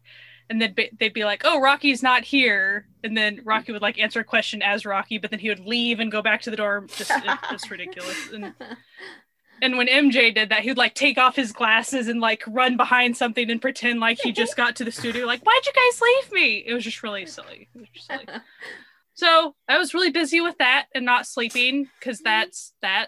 and then be, they'd be like, "Oh, Rocky's not here," and then Rocky would like answer a question as Rocky, but then he would leave and go back to the door. Just it, it's ridiculous. And, and when MJ did that, he would like take off his glasses and like run behind something and pretend like he just got to the studio. Like, why'd you guys leave me? It was just really silly. Just silly. So I was really busy with that and not sleeping because that's that.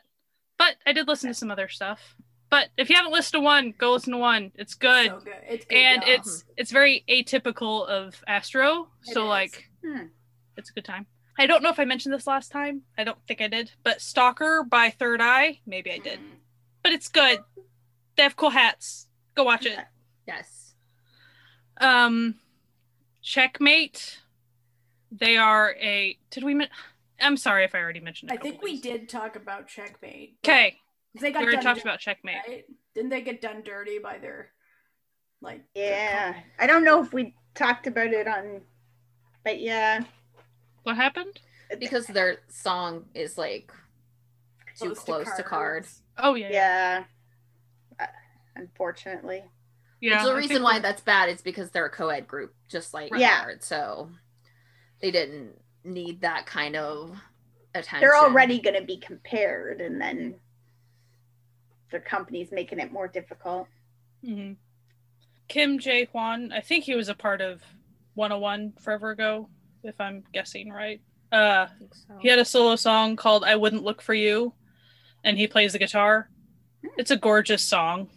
But I did listen to some other stuff. But if you haven't listened to one, go listen to one. It's good. So good. It's good, and y'all. it's it's very atypical of Astro. It So is. like Hmm. it's a good time. I don't know if I mentioned this last time. I don't think I did. But Stalker by Third Eye, maybe I did. Mm. But it's good. They have cool hats. Go watch it. yes. Um Checkmate. They are a did we I'm sorry if I already mentioned it. I think we did talk about checkmate. Okay. They We got already talked dirty, about Checkmate. right? Didn't they get done dirty by their like their Yeah. I don't know if we talked about it on, but yeah. What happened? Because their song is like too close close to KARD. Cards? Oh yeah. Yeah. Yeah. Uh, unfortunately. yeah the I reason why we're- that's bad is because they're a co-ed group, just like Yeah. KARD. So they didn't need that kind of attention. They're already going to be compared, and then their company's making it more difficult. Mhm. Kim Jae Hwan, I think he was a part of 101 forever ago, if I'm guessing right. Uh, so. he had a solo song called "I Wouldn't Look for You," and he plays the guitar. It's a gorgeous song.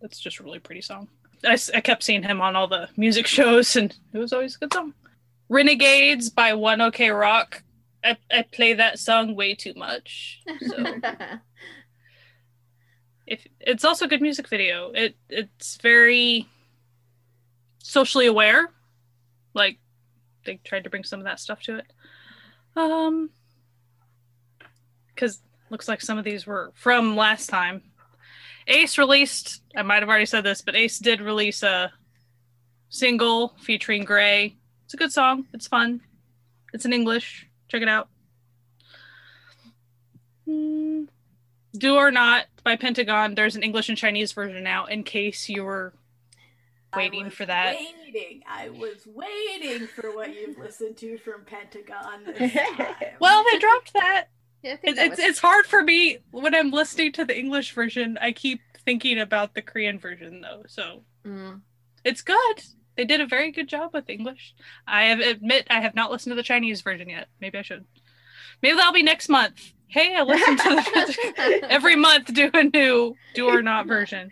It's just a really pretty song. I, I kept seeing him on all the music shows, and it was always a good song. "Renegades" by One OK Rock. I, I play that song way too much. So if it's also a good music video. It it's very socially aware. Like they tried to bring some of that stuff to it. Um cuz looks like some of these were from last time. Ace released, I might have already said this, but Ace did release a single featuring Gray. It's a good song. It's fun. It's in English. Check it out. Do or Not by Pentagon. There's an English and Chinese version now in case you were waiting for that. Waiting. I was waiting for what you've listened to from Pentagon. Well, they dropped that. Yeah, It, it's was- it's hard for me when I'm listening to the English version. I keep thinking about the Korean version though, so Mm. it's good. They did a very good job with English. I have admit I have not listened to the Chinese version yet. Maybe I should. Maybe that'll be next month. Hey, I listen to the every month do a new do or not version.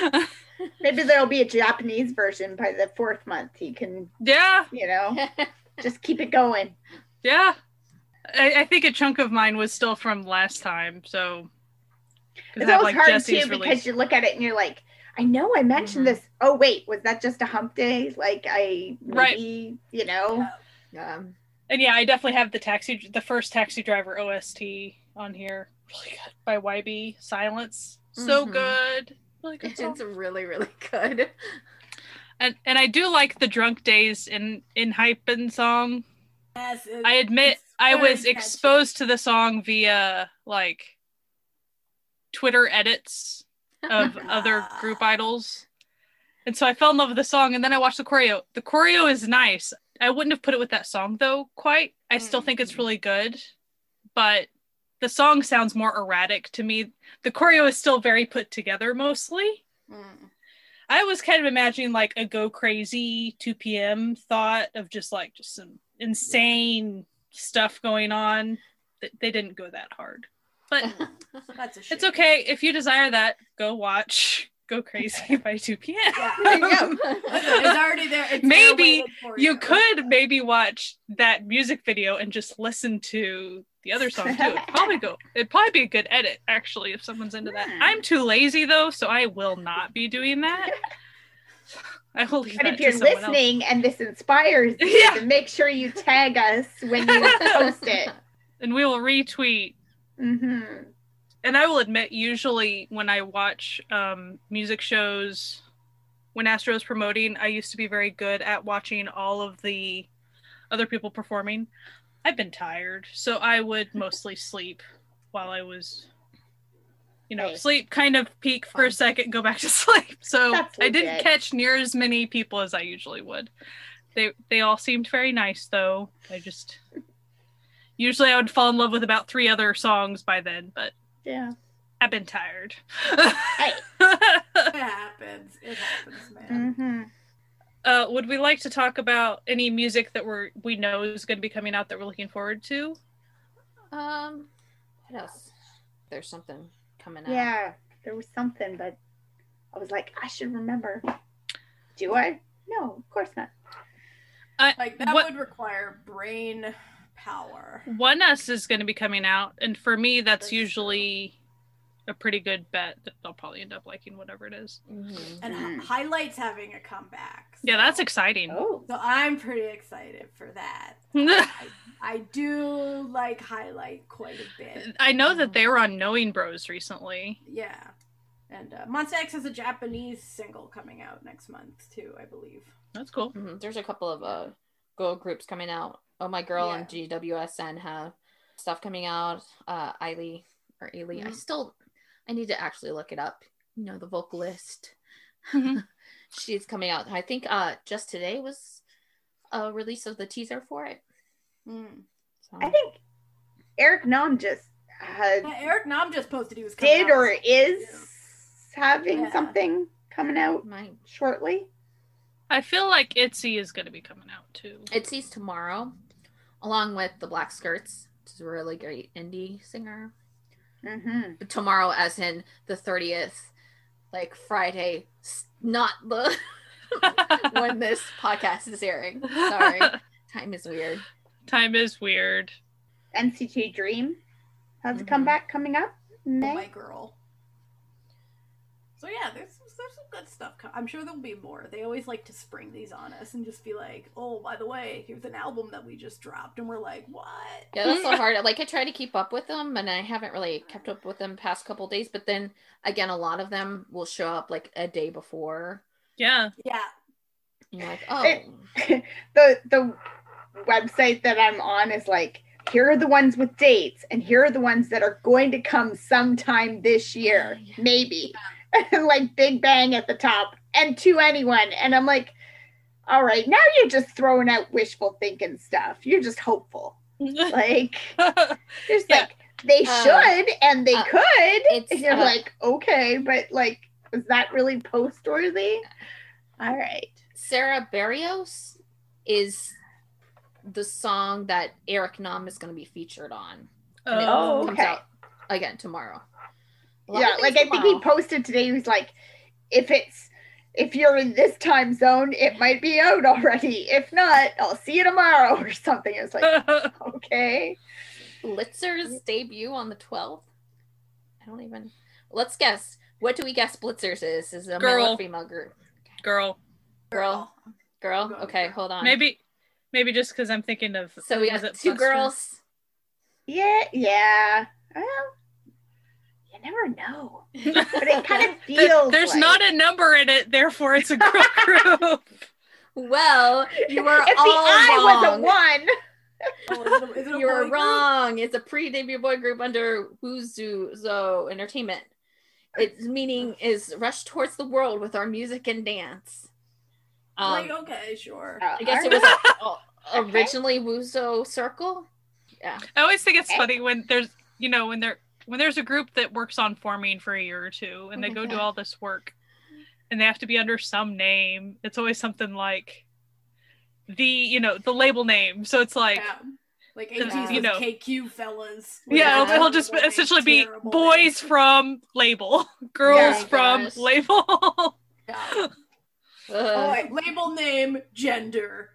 Maybe there'll be a Japanese version by the fourth month. You can, Yeah, you know, just keep it going. yeah. I, I think a chunk of mine was still from last time, so It's I have, always hard Jesse's too because you look at it and you're like, I know I mentioned Mhm. this. Oh wait, was that just a hump day? Like I Right. you know. um, And yeah, I definitely have the taxi, the first Taxi Driver OST on here. Really good by YB Silence. So Mhm. good. Really good it's really really good. And and I do like the Drunk-Dazed in ENHYPEN song. Yes, it- I admit it's I was exposed to the song via like Twitter edits of other group idols. And so I fell in love with the song and then I watched the choreo. The choreo is nice. I wouldn't have put it with that song though, quite. I still think it's really good, but the song sounds more erratic to me. The choreo is still very put together mostly. Mm. I was kind of imagining like a go crazy 2 p.m. thought of just like just some insane stuff going on. They didn't go that hard. But That's a shame. it's okay. If you desire that, go watch Go Crazy by 2 p.m. Yeah. It's already there. It's Maybe for You could maybe watch that music video and just listen to the other song too. It'd probably go. It'd probably be a good edit actually if someone's into that. Hmm. I'm too lazy though, so I will not be doing that. I will leave But if you're someone else. listening and this inspires you, Yeah. make sure you tag us when you post it. and we will retweet. hmm And I will admit, usually when I watch um, music shows, when Astro is promoting, I used to be very good at watching all of the other people performing. I've been tired, so I would mostly sleep while I was, you know, Hey. sleep, kind of peak for a second, go back to sleep. So I didn't legit. catch near as many people as I usually would. They they all seemed very nice though. I just usually I would fall in love with about three other songs by then, but Yeah. I've been tired. It happens. It happens, man. hmm uh, would we like to talk about any music that we're we know is going to be coming out that we're looking forward to? Um, what else? There's something coming out. Yeah. There was something, but I was like, I should remember. Do I? No, of course not. Like that What- would require brain power. ONEUS is going to be coming out, and for me, that's That's usually a pretty good bet that they'll probably end up liking whatever it is. Mhm. And Mm. Hi- highlights having a comeback. Yeah, that's exciting. Oh. So I'm pretty excited for that. I, I do like highlight quite a bit. I know that they were on Knowing Bros recently. Yeah. And uh, Monsta X has a Japanese single coming out next month too, I believe. That's cool. Mhm. There's a couple of uh girl groups coming out. Oh my girl and GWSN have stuff coming out. Uh Eiley or Ailey. I Mhm. still I need to actually look it up. You know, the vocalist. Mhm. She's coming out. I think uh just today was a release of the teaser for it. Mm. So I think Eric Nam just had, Yeah, Eric Nam just posted he was coming did out. or is having Yeah. something coming out my shortly. I feel like Itzy is going to be coming out too. it sees tomorrow, along with the Black Skirts, which is a really great indie singer. Hmm tomorrow as in the 30th like friday not the when this podcast is airing sorry time is weird Time is weird. NCT Dream has a Mhm. comeback coming up in Oh, my girl. So yeah, there's there's some good stuff. Co- I'm sure there'll be more. They always like to spring these on us and just be like, "Oh, by the way, here's an album that we just dropped," and we're like, "What?" yeah that's so hard like i try to keep up with them and i haven't really kept up with them past couple days but then again a lot of them will show up like a day before Yeah. Yeah, you're like oh It- the the website that I'm on is like here are the ones with dates and here are the ones that are going to come sometime this year Yeah. maybe like big bang at the top and to anyone. And I'm like, all right, now you're just throwing out wishful thinking stuff. You're just hopeful. Like, there's Yeah. like, they Uh, should and they uh, could. it's, And you're uh, like, okay, but like, is that really post worthy? All right. Sarah Barrios is the song that Eric Nam is going to be featured on. And it Oh, comes okay. out again tomorrow. A lot Yeah, like things I think he posted today, he was like, if it's if you're in this time zone, it might be out already. If not, I'll see you tomorrow or something. It's like, okay. Blitzer's debut on the 12th. I don't even. Let's guess. What do we guess Blitzer's is? Is it a male Girl. or female group? Girl. Girl. Girl. Okay, hold on. Maybe maybe just because I'm thinking of So we was got two Buster? girls. Yeah, yeah. Well, you never know. But it kind of There- feels There's like, not a number in it, therefore it's a girl group. Well, you were if all the I was a wrong. one. Oh, is it a- is it you are boy group? wrong. It's a pre-debut boy group under Wuzo Entertainment. Its meaning is rush towards the world with our music and dance. Um, like, okay, sure. Uh, I guess it was right. uh, originally Wuzo Circle. Yeah. I always think it's Okay. funny when there's you know when there when there's a group that works on forming for a year or two and they go do all this work and they have to be under some name. It's always something like the you know the label name. So it's like yeah. Like Yeah. You know. KQ Fellaz. yeah, it'll, it'll just Terrible essentially be boys name. from label, girls Yeah, from gosh. label. Yeah. Ugh. Oh, Label name, gender.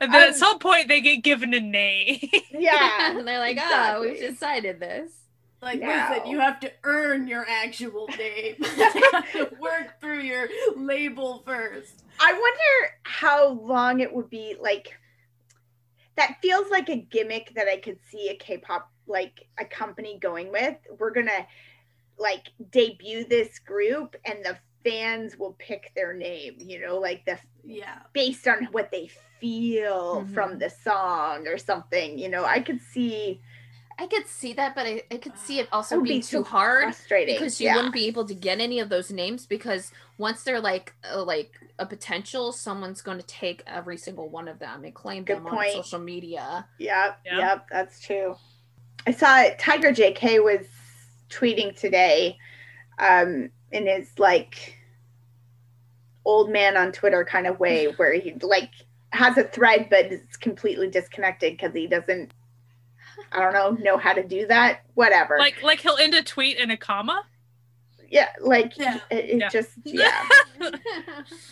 And then Um, at some point they get given a name. yeah. and they're like, ah, we've decided this. Like, No. listen, you have to earn your actual name. you have to work through your label first. I wonder how long it would be like that feels like a gimmick that I could see a K-pop like a company going with. We're going to like debut this group and the fans will pick their name, you know, like the Yeah. based on what they feel Mhm. from the song or something, you know. I could see I could see that, but I, I could see it it also would being be too hard frustrating because you yeah. wouldn't be able to get any of those names because once they're like uh, like a potential, someone's going to take every single one of them and claim Good them point. on social media. Yep, Yeah. yep, that's true. I saw Tiger JK was tweeting today um, in his like old man on Twitter kind of way, where he like has a thread but it's completely disconnected because he doesn't, I don't know, know how to do that. Whatever. like like he'll end a tweet in a comma. yeah, like Yeah. it, it Yeah. just yeah.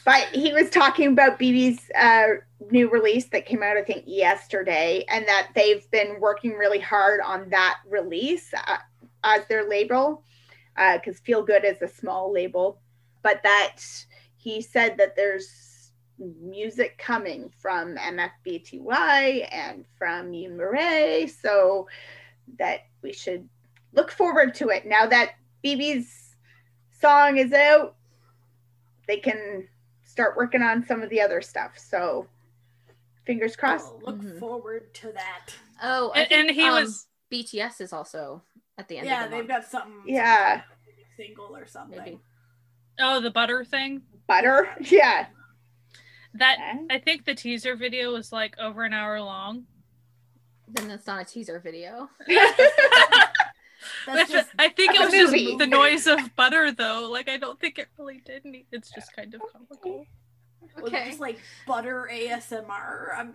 But he was talking about BIBI's uh, new release that came out, I think, yesterday, and that they've been working really hard on that release uh, as their label, because Feel Ghood is a small label. But that he said that there's music coming from MFBTY and from Yoon Mirae, so that we should look forward to it. Now that BIBI's song is out, they can start working on some of the other stuff. So fingers crossed. I'll look Mhm. forward to that. oh, I And, think, and he um, was BTS is also at the end. Yeah, of the they've month, got something. Yeah. Single or something. maybe. oh the butter thing. Butter. Yeah. That I think the teaser video was like over an hour long. Then that's not a teaser video. That's just I think it was a just movie. the noise of butter though. Like I don't think it really did any it's just kind of comical. was it just like butter ASMR. I'm,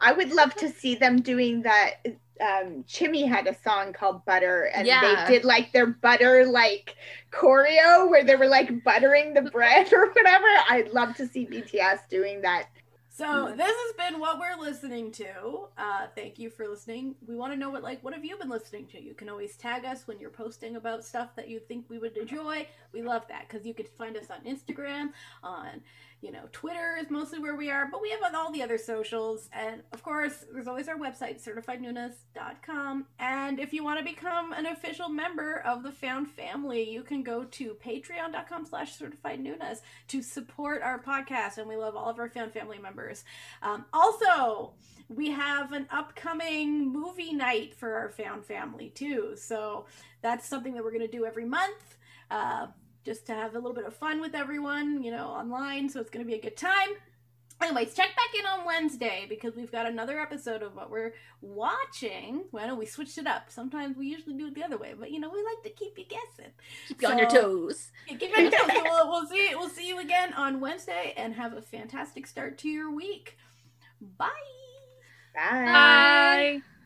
I would love to see them doing that. Um, Chimmy had a song called Butter, and Yeah. they did like their butter like choreo where they were like buttering the bread or whatever. I'd love to see BTS doing that. So this has been what we're listening to. Uh, thank you for listening. We want to know what like what have you been listening to? You can always tag us when you're posting about stuff that you think we would enjoy. We love that because you could find us on Instagram, on you know Twitter is mostly where we are, but we have all the other socials, and of course there's always our website certifiednoonas.com. And if you want to become an official member of the Found Family, you can go to patreon.com/slash certifiednoonas to support our podcast, and we love all of our Found Family members. Um, also, we have an upcoming movie night for our Found Family too, so that's something that we're going to do every month. Uh, just to have a little bit of fun with everyone, you know, online. So it's going to be a good time. Anyways, check back in on Wednesday because we've got another episode of what we're watching. Well, we switched it up. Sometimes we usually do it the other way, but you know, we like to keep you guessing. Keep you on your So- toes. Yeah, keep your toes. So we'll, we'll see. We'll see you again on Wednesday, and have a fantastic start to your week. Bye. Bye. Bye.